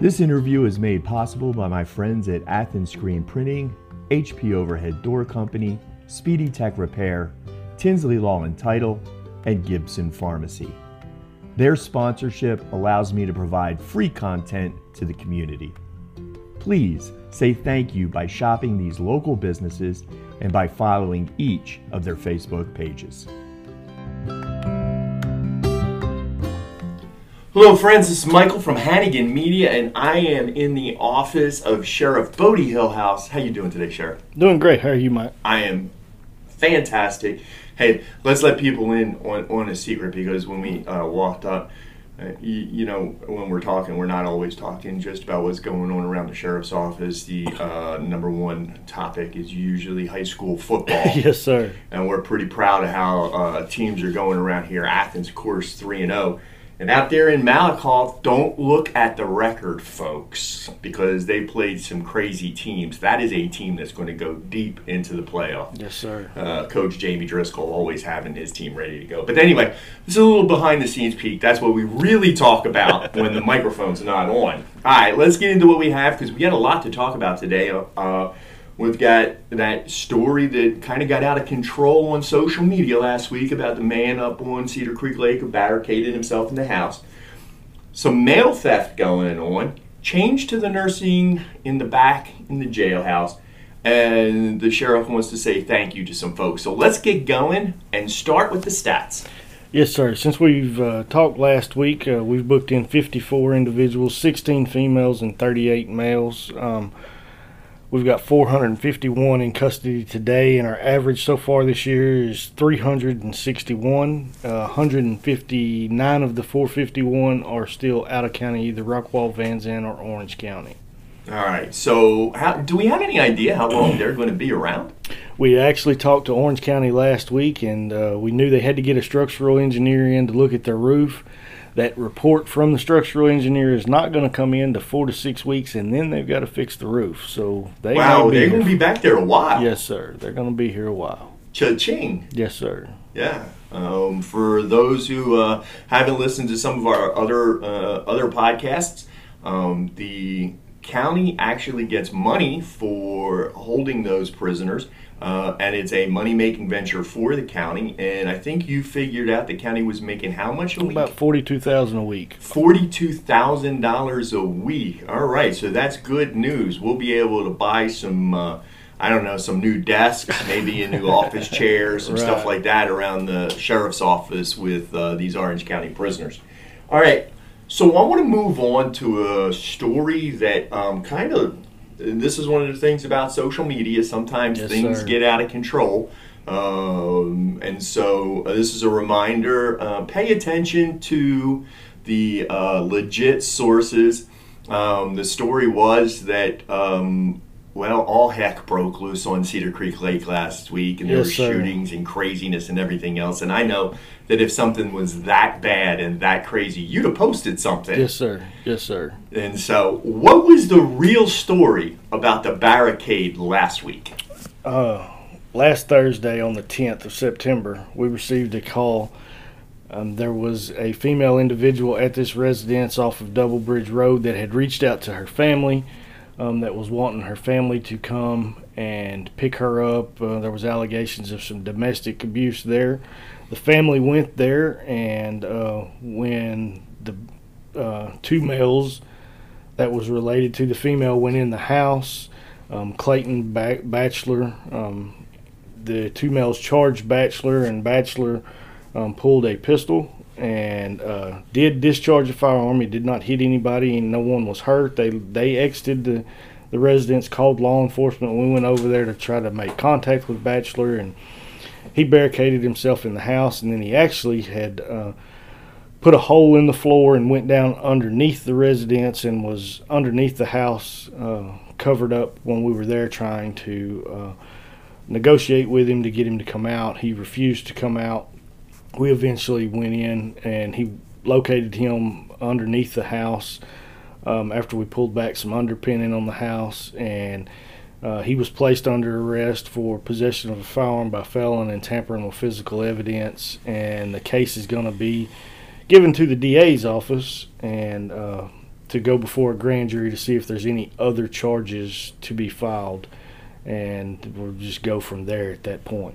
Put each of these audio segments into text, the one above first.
This interview is made possible by my friends at Athens Screen Printing, HP Overhead Door Company, Speedy Tech Repair, Tinsley Law and Title, and Gibson Pharmacy. Their sponsorship allows me to provide free content to the community. Please say thank you by shopping these local businesses and by following each of their Facebook pages. Hello, friends. This is Michael from Hannigan Media, and I am in the office of Sheriff Botie Hillhouse. How you doing today, Sheriff? Doing great. How are you, Mike? I am fantastic. Hey, let's let people in on, on a secret because when we uh, walked up, uh, you, you, know, when we're talking, we're not always talking just about what's going on around the sheriff's office. The uh, number one topic is usually high school football. yes, sir. And we're pretty proud of how uh, teams are going around here. Athens, of course, 3 and 0. And out there in Malakoff, don't look at the record, folks, because they played some crazy teams. That is a team that's going to go deep into the playoff. Yes, sir. Uh, Coach Jamie Driskell always having his team ready to go. But anyway, this is a little behind the scenes peek. That's what we really talk about when the microphone's not on. All right, let's get into what we have because we got a lot to talk about today. Uh, We've got that story that kind of got out of control on social media last week about the man up on Cedar Creek Lake who barricaded himself in the house. Some mail theft going on. Change to the nursing in the back in the jailhouse. And the sheriff wants to say thank you to some folks. So let's get going and start with the stats. Yes, sir. Since we've uh, talked last week, uh, we've booked in 54 individuals, 16 females, and 38 males. Um, We've got 451 in custody today, and our average so far this year is 361. Uh, 159 of the 451 are still out of county, either Rockwall, Van Zandt, or Orange County. All right. So, how, do we have any idea how long they're going to be around? We actually talked to Orange County last week, and uh, we knew they had to get a structural engineer in to look at their roof that report from the structural engineer is not going to come in to four to six weeks, and then they've got to fix the roof. So they wow, they're going to be back there a while. Yes, sir. They're going to be here a while. Cha-ching. Yes, sir. Yeah. Um, for those who uh, haven't listened to some of our other uh, other podcasts, um, the county actually gets money for holding those prisoners. Uh, and it's a money making venture for the county. And I think you figured out the county was making how much a week? About forty two thousand a week. Forty two thousand dollars a week. All right, so that's good news. We'll be able to buy some. Uh, I don't know, some new desks, maybe a new office chair, some right. stuff like that around the sheriff's office with uh, these Orange County prisoners. All right, so I want to move on to a story that um, kind of this is one of the things about social media. Sometimes yes, things sir. get out of control. Um, and so uh, this is a reminder uh, pay attention to the uh, legit sources. Um, the story was that, um, well, all heck broke loose on Cedar Creek Lake last week, and there yes, were sir. shootings and craziness and everything else. And I know that if something was that bad and that crazy, you'd have posted something. Yes, sir. Yes, sir. And so, what was the real story about the barricade last week? Uh, last Thursday on the 10th of September, we received a call. Um, there was a female individual at this residence off of Double Bridge Road that had reached out to her family. Um, that was wanting her family to come and pick her up. Uh, there was allegations of some domestic abuse there the family went there, and uh, when the uh, two males that was related to the female went in the house, um, Clayton ba- Batchelor, um, the two males charged Batchelor, and Batchelor um, pulled a pistol and uh, did discharge a firearm. He did not hit anybody, and no one was hurt. They they exited the the residence, called law enforcement. We went over there to try to make contact with Batchelor and he barricaded himself in the house, and then he actually had uh, put a hole in the floor and went down underneath the residence and was underneath the house, uh, covered up when we were there trying to uh, negotiate with him to get him to come out. He refused to come out. We eventually went in and he located him underneath the house um, after we pulled back some underpinning on the house. And uh, he was placed under arrest for possession of a firearm by felon and tampering with physical evidence, and the case is going to be given to the DA's office, and uh, to go before a grand jury to see if there's any other charges to be filed, and we'll just go from there at that point.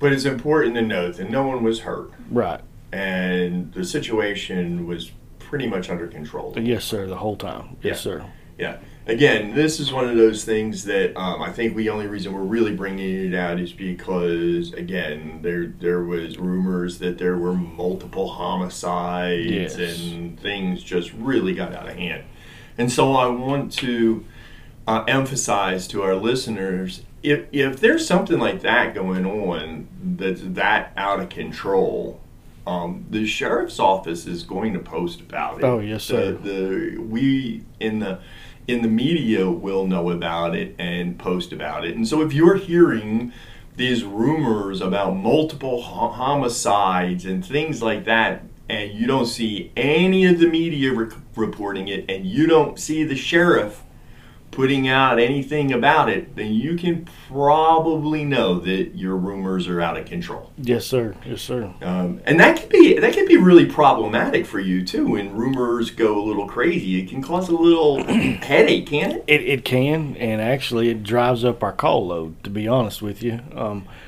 But it's important to note that no one was hurt, Right. and the situation was pretty much under control. Yes, sir. The whole time. Yes, Yeah. sir. Yeah. Again, this is one of those things that um, I think the only reason we're really bringing it out is because again, there there was rumors that there were multiple homicides Yes. and things just really got out of hand. And so I want to uh, emphasize to our listeners if if there's something like that going on that's that out of control. Um, the sheriff's office is going to post about it. Oh, yes, sir. The, the we in the in the media will know about it and post about it. And so if you're hearing these rumors about multiple ho- homicides and things like that, and you don't see any of the media re- reporting it, and you don't see the sheriff putting out anything about it, then you can probably know that your rumors are out of control. Yes, sir. Yes, sir. Um, and that can be that can be really problematic for you too. When rumors go a little crazy, it can cause a little headache, can it? It, it can, and actually, it drives up our call load. To be honest with you,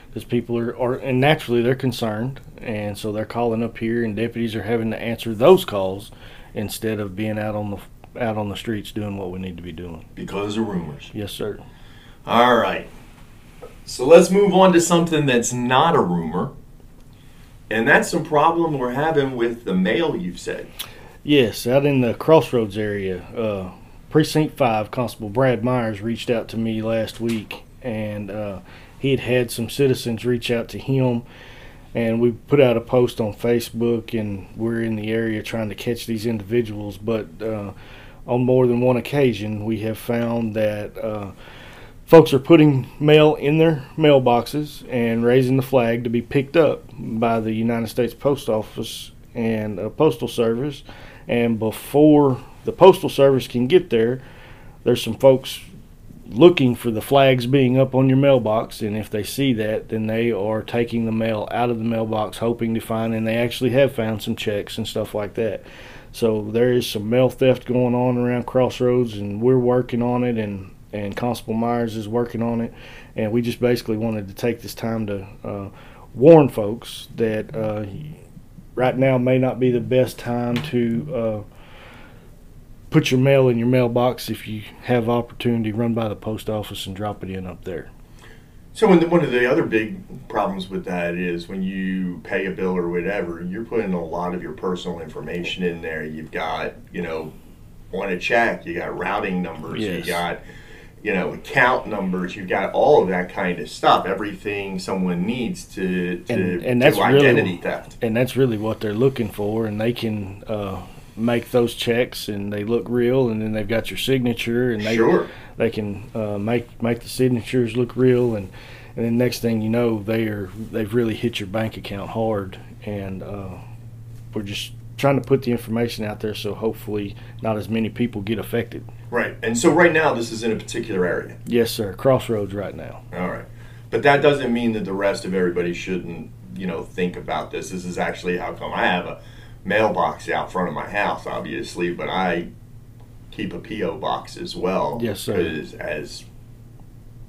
because people are, are, and naturally they're concerned, and so they're calling up here, and deputies are having to answer those calls instead of being out on the out on the streets doing what we need to be doing. Because of rumors. Yes, sir. All right. So let's move on to something that's not a rumor. And that's some problem we're having with the mail, you've said. Yes, out in the Cross Roads area, uh, Precinct 5, Constable Brad Myers reached out to me last week, and uh, he had had some citizens reach out to him. And we put out a post on Facebook, and we're in the area trying to catch these individuals. But uh, on more than one occasion, we have found that uh, folks are putting mail in their mailboxes and raising the flag to be picked up by the United States Post Office and uh, Postal Service. And before the Postal Service can get there, there's some folks looking for the flags being up on your mailbox. And if they see that, then they are taking the mail out of the mailbox, hoping to find, and they actually have found some checks and stuff like that. So there is some mail theft going on around Cross Roads, and we're working on it, and and Constable Myers is working on it, and we just basically wanted to take this time to uh, warn folks that uh, right now may not be the best time to uh, put your mail in your mailbox if you have opportunity. Run by the post office and drop it in up there. So the, one of the other big problems with that is when you pay a bill or whatever, you're putting a lot of your personal information in there. You've got, you know, on a check, you got routing numbers, Yes. you got, you know, account numbers, you've got all of that kind of stuff. Everything someone needs to to And- and that's do really- theft. and that's really what they're looking for and they can uh, make those checks and they look real and then they've got your signature and they Sure. they can uh, make make the signatures look real and and then next thing you know they are they've really hit your bank account hard and uh, we're just trying to put the information out there so hopefully not as many people get affected Right. And so right now this is in a particular area. yes sir crossroads right now All right. But that doesn't mean that the rest of everybody shouldn't, you know, think about this. This is actually how come I have a mailbox out front of my house, obviously, but I keep a P.O. box as well. Yes, sir. Because as,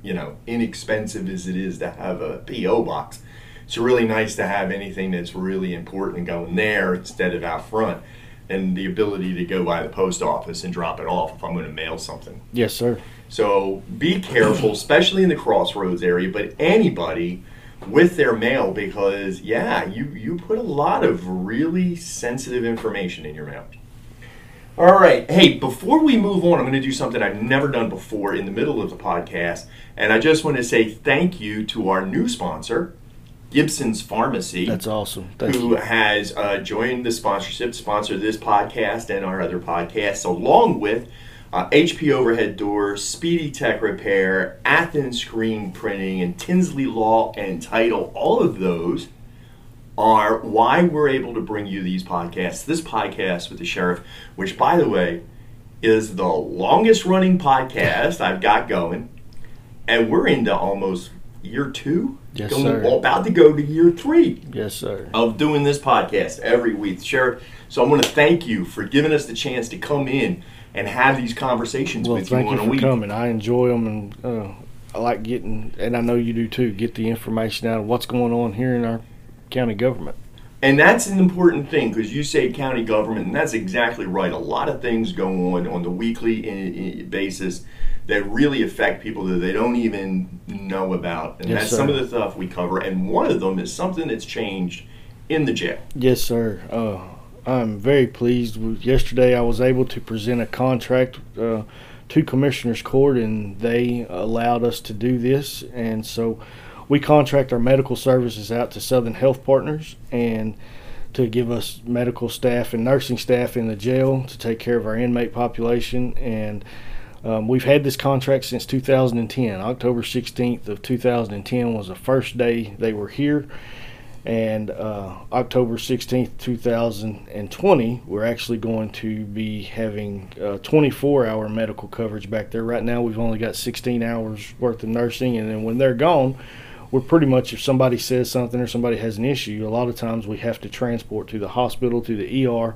you know, inexpensive as it is to have a P.O. box, it's really nice to have anything that's really important going there instead of out front. And the ability to go by the post office and drop it off if I'm going to mail something. yes sir So be careful, especially in the crossroads area, but anybody with their mail because yeah, you you put a lot of really sensitive information in your mail. All right, hey, before we move on, I'm going to do something I've never done before in the middle of the podcast, and I just want to say thank you to our new sponsor, Gibson's Pharmacy. That's awesome. Thank who you. has uh, joined the sponsorship to sponsor this podcast and our other podcasts, along with uh, HP Overhead Doors, Speedy Tech Repair, Athens Screen Printing, and Tinsley Law and Title. All of those are why we're able to bring you these podcasts. This podcast with the sheriff, which, by the way, is the longest running podcast I've got going, and we're into almost year two. Yes, Going- sir. about to go to year three Yes, sir. of doing this podcast every week, Sheriff. So I want to thank you for giving us the chance to come in and have these conversations Well, with you thank on you a for week. coming. I enjoy them, and uh, I like getting, and I know you do too. Get the information out of what's going on here in our county government. And that's an important thing because you say county government, and that's exactly right. A lot of things go on on the weekly i- i- basis that really affect people that they don't even know about. And Yes, that's sir. some of the stuff we cover. And one of them is something that's changed in the jail. Yes, sir. Uh, I'm very pleased. Yesterday, I was able to present a contract uh, to Commissioners Court, and they allowed us to do this. And so, we contract our medical services out to Southern Health Partners, and to give us medical staff and nursing staff in the jail to take care of our inmate population. And um, we've had this contract since 2010. October 16th of 2010 was the first day they were here and uh, October 16th, 2020, we're actually going to be having uh, 24 hour medical coverage back there. Right now, we've only got 16 hours worth of nursing, and then when they're gone, we're pretty much, if somebody says something or somebody has an issue, a lot of times we have to transport to the hospital, to the ER,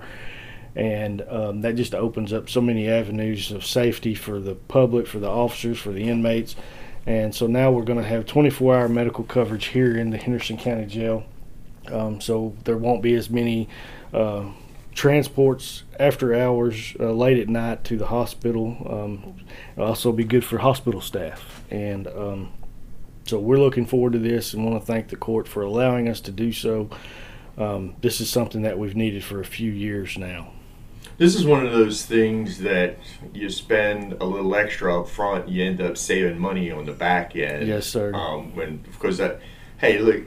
and um, that just opens up so many avenues of safety for the public, for the officers, for the inmates. And so now we're going to have 24 hour medical coverage here in the Henderson County Jail. Um, so there won't be as many uh, transports after hours, uh, late at night to the hospital. Um, it'll also be good for hospital staff. And um, so we're looking forward to this and want to thank the court for allowing us to do so. Um, this is something that we've needed for a few years now. This is one of those things that you spend a little extra up front, you end up saving money on the back end. Yes, sir. Um, when because that, hey, look,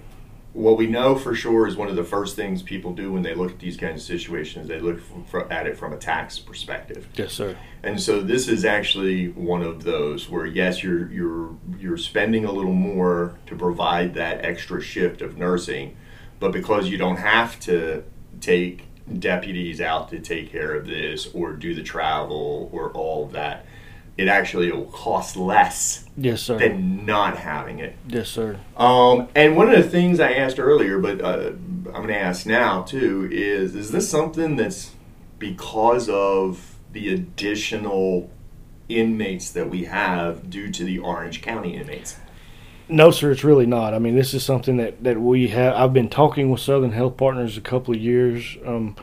what we know for sure is one of the first things people do when they look at these kinds of situations, they look at it from a tax perspective. Yes, sir. And so this is actually one of those where yes, you're you're you're spending a little more to provide that extra shift of nursing, but because you don't have to take deputies out to take care of this or do the travel or all of that, it actually will cost less Yes, sir. than not having it. yes, sir. Um, and one of the things I asked earlier, but uh, I'm going to ask now too, is is this something that's because of the additional inmates that we have due to the Orange County inmates? No, sir, it's really not. I mean, this is something that, that we have. I've been talking with Southern Health Partners a couple of years. Um,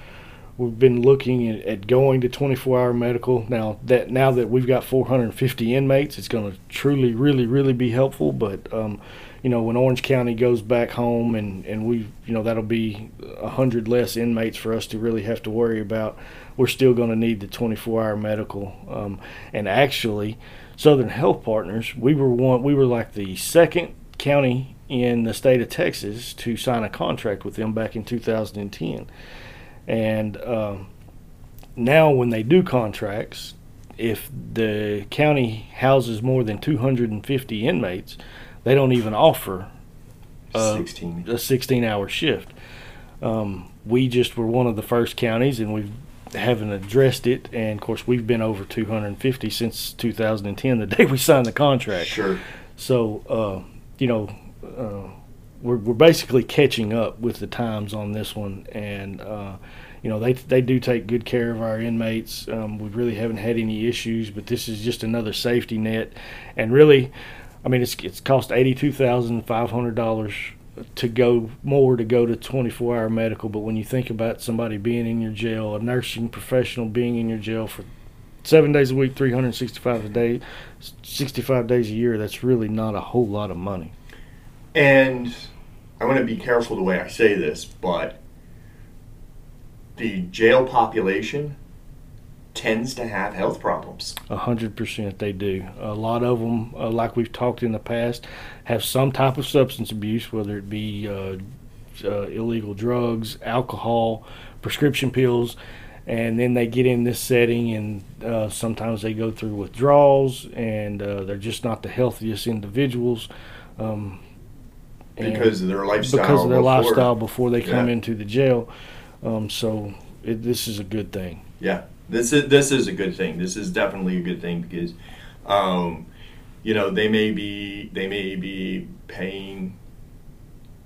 we've been looking at, at going to 24-hour medical. Now that now that we've got 450 inmates, it's going to truly, really, really be helpful. But um, you know, when Orange County goes back home, and and we, you know, that'll be hundred less inmates for us to really have to worry about. We're still going to need the 24-hour medical. Um, and actually, Southern Health Partners, we were one. We were like the second county in the state of Texas to sign a contract with them back in 2010. And um, now, when they do contracts, if the county houses more than 250 inmates, they don't even offer Uh, Sixteen. a 16 hour shift. Um, we just were one of the first counties and we haven't addressed it. And of course, we've been over 250 since 2010, the day we signed the contract. Sure. So, uh, you know, uh, we're, we're basically catching up with the times on this one. And, uh, you know, they, they do take good care of our inmates. Um, we really haven't had any issues, but this is just another safety net. And really, I mean, it's, it's cost $82,500 to go more to go to 24 hour medical. But when you think about somebody being in your jail, a nursing professional being in your jail for seven days a week, 365 a day, 65 days a year, that's really not a whole lot of money. And I want to be careful the way I say this, but the jail population tends to have health problems. A hundred percent, they do. A lot of them, uh, like we've talked in the past, have some type of substance abuse, whether it be uh, uh, illegal drugs, alcohol, prescription pills, and then they get in this setting, and uh, sometimes they go through withdrawals, and uh, they're just not the healthiest individuals. Um, Because of their lifestyle. because of their before. lifestyle before they come Yeah. into the jail. Um, so it, this is a good thing. Yeah, this is this is a good thing. This is definitely a good thing because, um, you know, they may be they may be paying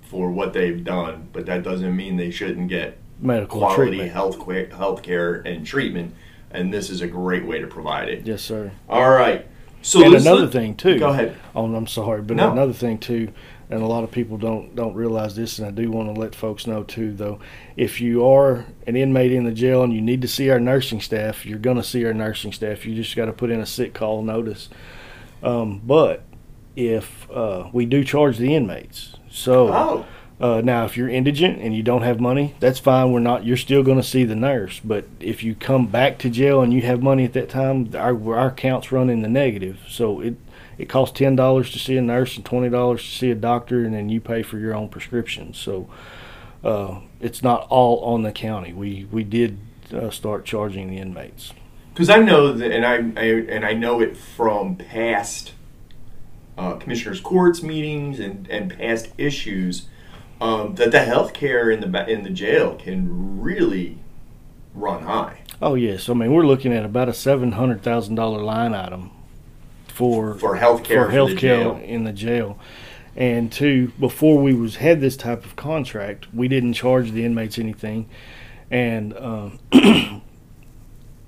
for what they've done, but that doesn't mean they shouldn't get Medical quality treatment. health health care and treatment. And this is a great way to provide it. Yes, sir. All right. So and another look- thing too. Go ahead. Oh, I'm sorry, but No. another thing too, and a lot of people don't don't realize this, and I do want to let folks know too. Though, if you are an inmate in the jail and you need to see our nursing staff, you're going to see our nursing staff. You just got to put in a sick call notice. Um, but if uh, we do charge the inmates, so Oh, uh, now, if you're indigent and you don't have money, that's fine. We're not. You're still going to see the nurse. But if you come back to jail and you have money at that time, our our accounts run in the negative. So it it costs ten dollars to see a nurse and twenty dollars to see a doctor, and then you pay for your own prescriptions. So uh, it's not all on the county. We we did uh, start charging the inmates. because I know that, and I, I and I know it from past uh, commissioners' courts meetings and, and past issues um, that the health care in the in the jail can really run high. Oh yes, I mean we're looking at about a seven hundred thousand dollar line item for For health care for for health the in the jail. And two, before we was had this type of contract, we didn't charge the inmates anything, and um,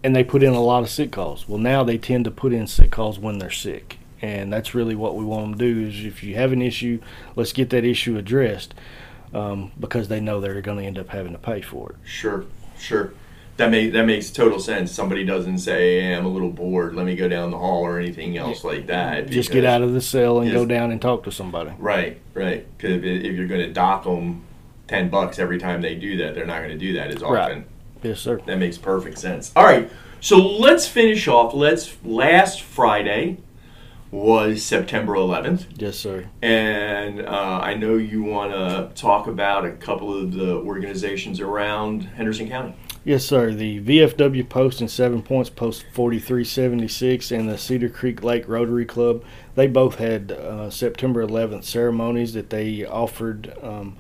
and they put in a lot of sick calls. Well, now they tend to put in sick calls when they're sick, and that's really what we want them to do. Is if you have an issue, let's get that issue addressed, um, because they know they're going to end up having to pay for it. Sure, sure. That make that makes total sense. Somebody doesn't say, hey, "I'm a little bored. Let me go down the hall" or anything else like that. Just get out of the cell and go down and talk to somebody. Right, right. Because if, if you're going to dock them ten bucks every time they do that, they're not going to do that as often. Right. Yes, sir. That makes perfect sense. All right, so let's finish off. Let's last Friday was September 11th, Yes, sir. and uh, I know you want to talk about a couple of the organizations around Henderson County. Yes, sir. The VFW Post and Seven Points Post 4376 and the Cedar Creek Lake Rotary Club, they both had uh, September 11th ceremonies that they offered um,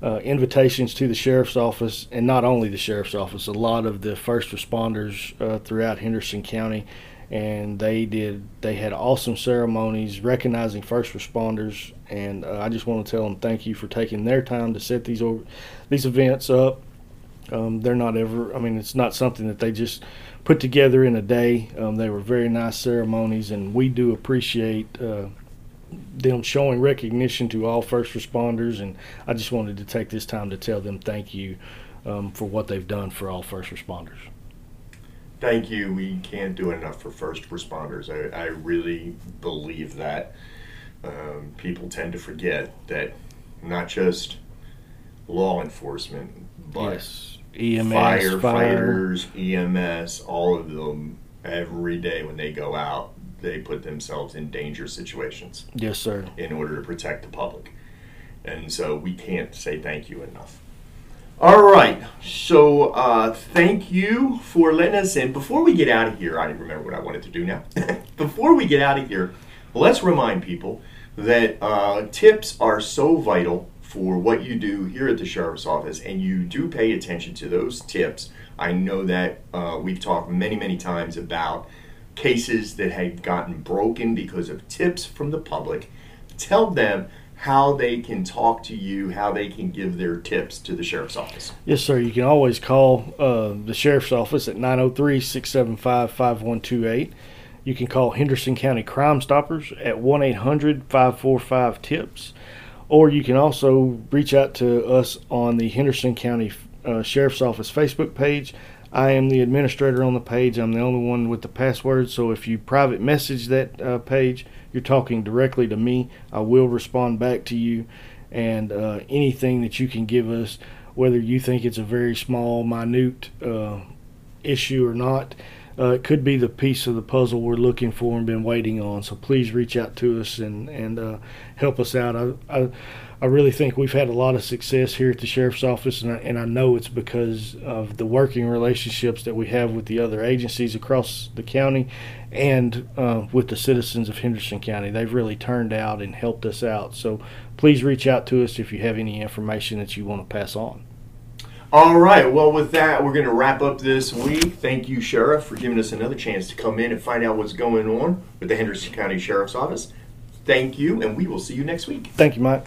uh, invitations to the sheriff's office, and not only the sheriff's office, a lot of the first responders uh, throughout Henderson County. And they did. They had awesome ceremonies recognizing first responders, and uh, I just want to tell them thank you for taking their time to set these or, these events up. Um, they're not ever. I mean, it's not something that they just put together in a day. Um, they were very nice ceremonies, and we do appreciate uh, them showing recognition to all first responders. And I just wanted to take this time to tell them thank you um, for what they've done for all first responders. Thank you. We can't do enough for first responders. I, I really believe that. Um, people tend to forget that not just law enforcement, but yes, EMS, fire. firefighters, EMS, all of them, every day when they go out, they put themselves in danger situations Yes, sir. in order to protect the public. And so we can't say thank you enough. All right, so uh, thank you for letting us in. Before we get out of here, I remember what I wanted to do now. Before we get out of here, let's remind people that uh, tips are so vital for what you do here at the sheriff's office, and you do pay attention to those tips. I know that uh, we've talked many, many times about cases that have gotten broken because of tips from the public. Tell them how they can talk to you, how they can give their tips to the sheriff's office. Yes, sir. You can always call uh, the sheriff's office at 903 675 5128. You can call Henderson County Crime Stoppers at 1 800 545 TIPS. Or you can also reach out to us on the Henderson County uh, Sheriff's Office Facebook page. I am the administrator on the page. I'm the only one with the password. So if you private message that uh, page, you're talking directly to me. I will respond back to you. And uh, anything that you can give us, whether you think it's a very small, minute uh, issue or not, uh, it could be the piece of the puzzle we're looking for and been waiting on. So please reach out to us and and uh, help us out. I, I I really think we've had a lot of success here at the sheriff's office, and I, and I know it's because of the working relationships that we have with the other agencies across the county, and uh, with the citizens of Henderson County. They've really turned out and helped us out. So please reach out to us if you have any information that you want to pass on. All right. Well, with that, we're going to wrap up this week. Thank you, Sheriff, for giving us another chance to come in and find out what's going on with the Henderson County Sheriff's Office. Thank you, and we will see you next week. Thank you, Mike.